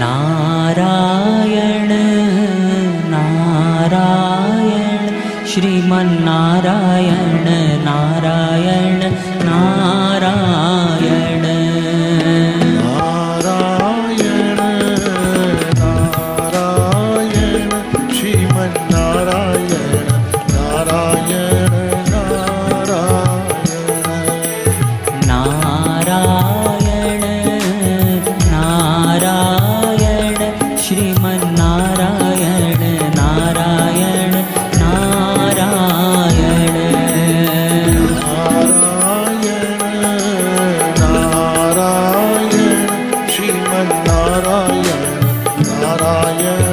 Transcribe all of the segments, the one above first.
नारायण नारायण श्रीमन्नारायण नारायण नारायण नारायण।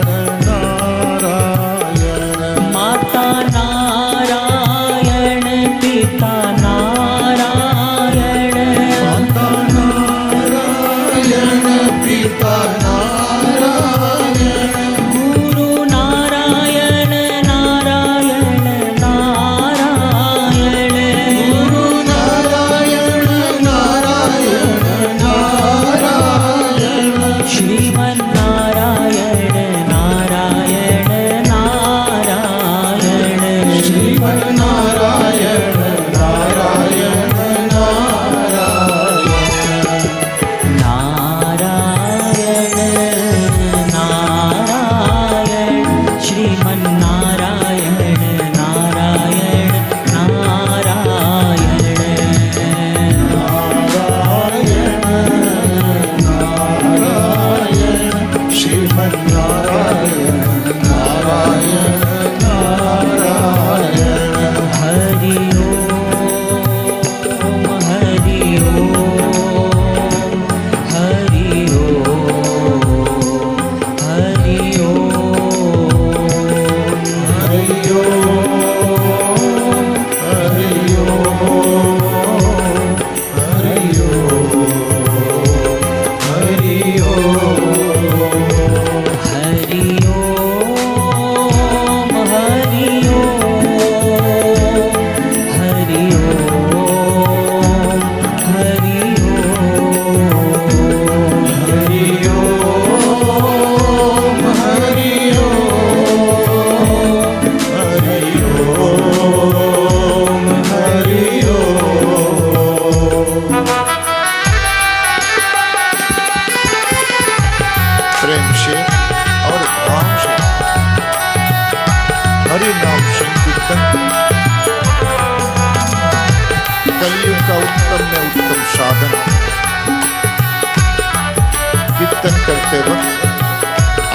कीर्तन करते वक्त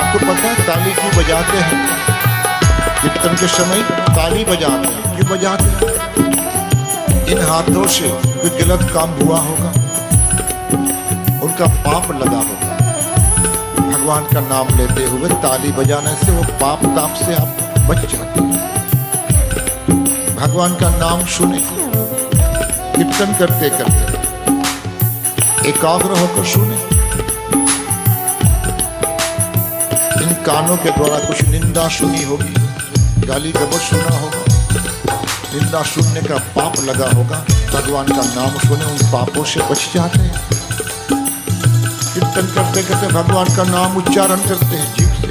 आपको पता है ताली क्यों बजाते हैं? कीर्तन के समय ताली बजाते हैं। क्यों बजाते हैं? इन हाथों से कोई गलत काम हुआ होगा? उनका पाप लगा होगा। भगवान का नाम लेते हुए ताली बजाने से वो पाप ताप से आप बच जाते हैं। भगवान का नाम सुने। कीर्तन करते करते एकाग्र होकर सुने। कानों के द्वारा कुछ निंदा सुनी होगी, गाली गलत सुना होगा, निंदा सुनने का पाप लगा होगा, भगवान का नाम सुने, उन पापों से बच जाते हैं। कीर्तन करते करते भगवान का नाम उच्चारण करते हैं जीव से।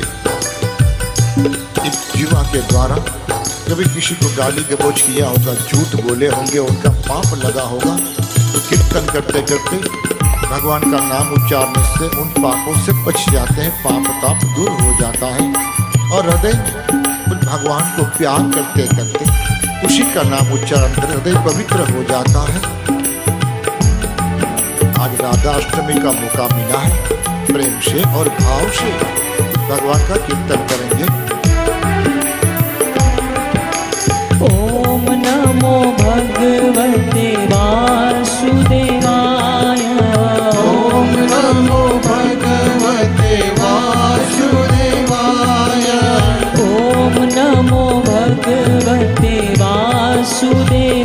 इस जीवा के द्वारा कभी किसी को गाली गलौज किया होगा, झूठ बोले होंगे, उनका पाप लगा होगा। तो कीर्तन करते करते भगवान का नाम उच्चारण से उन पापों से बच जाते हैं, पाप ताप दूर हो जाता है और हृदय भगवान को प्यार करते करते उसी का नाम उच्चारण कर हृदय पवित्र हो जाता है। आज राधा अष्टमी का मौका मिला है। प्रेम से और भाव से भगवान का कीर्तन करेंगे। ॐ नमो भगवते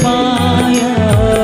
माया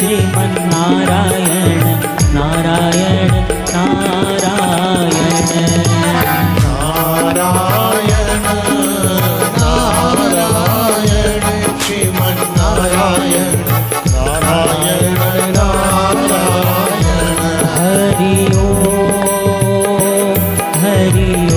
श्रीमन्नारायण नारायण नारायण नारायण नारायण श्रीमन्नारायण नारायण नारायण। हरि ओम हरि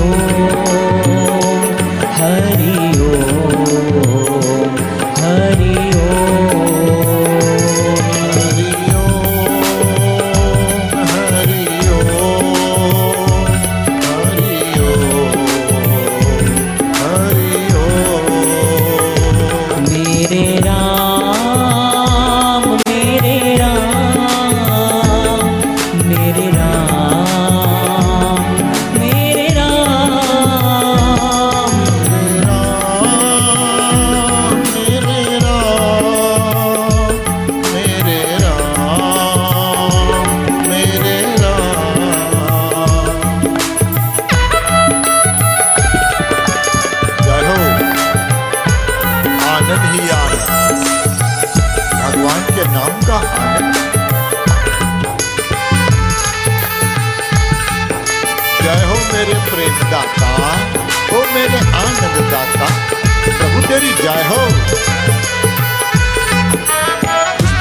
का जय हो मेरे प्रेम दाता ओ मेरे आनंद दाता प्रभु तेरी जय हो।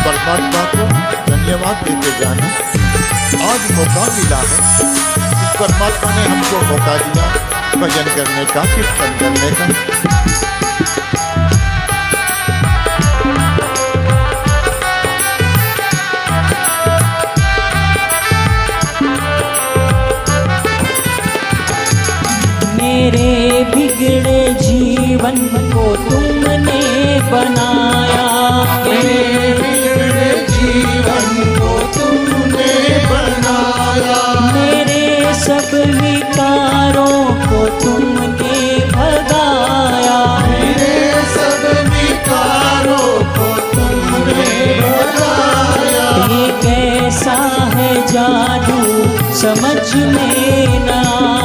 परमात्मा को धन्यवाद देते जाना, आज मौका मिला है। उस परमात्मा ने हमको मौका दिया, भजन करने का, कीर्तन करने का। मेरे बिगड़े जीवन को तुमने बनाया। मेरे बिगड़े जीवन को तुमने बनाया। मेरे सब विकारों को तुमने भगाया। मेरे सब विकारों को तुमने बनाया ये कैसा है जादू समझ में न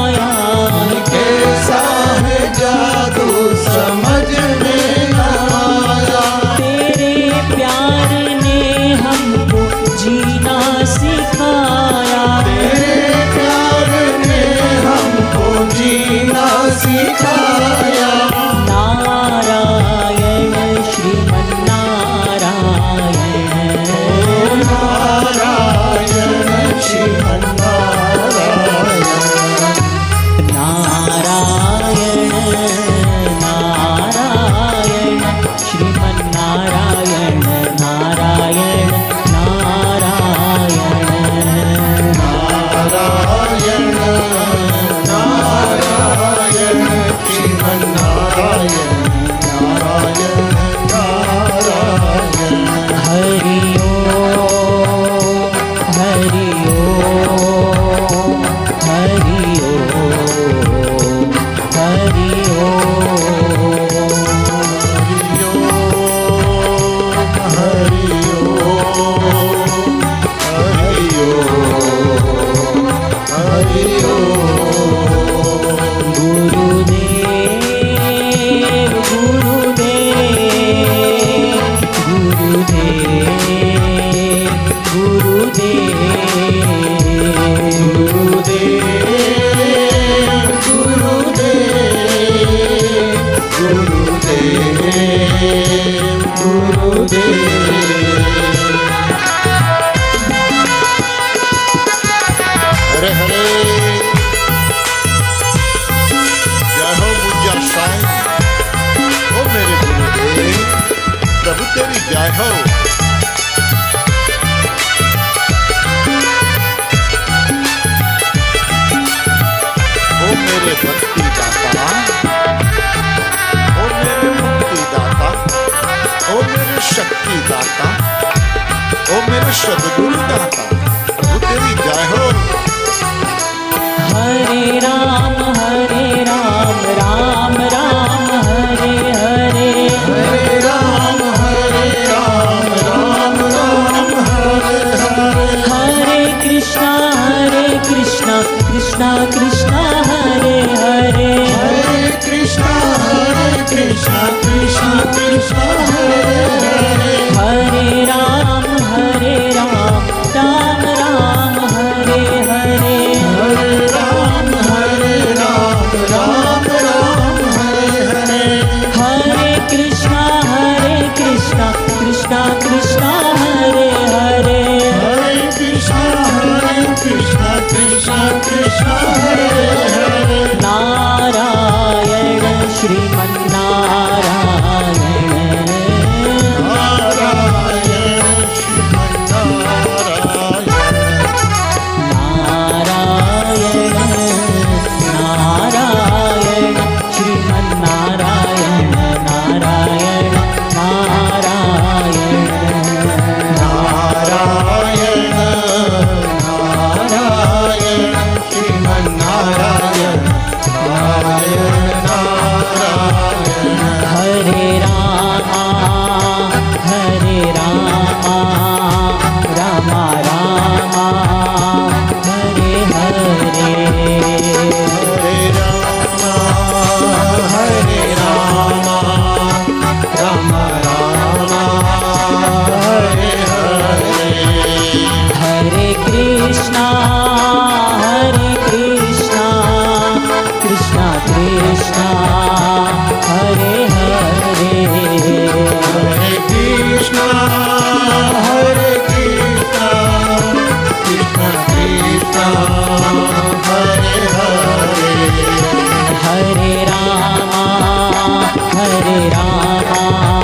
शक्ति दाता। ओ मेरे सदगुरु दाता वो तेरी जय हो। हरे राम। नारायण हरे हरे। हरे रामा हरे रामा।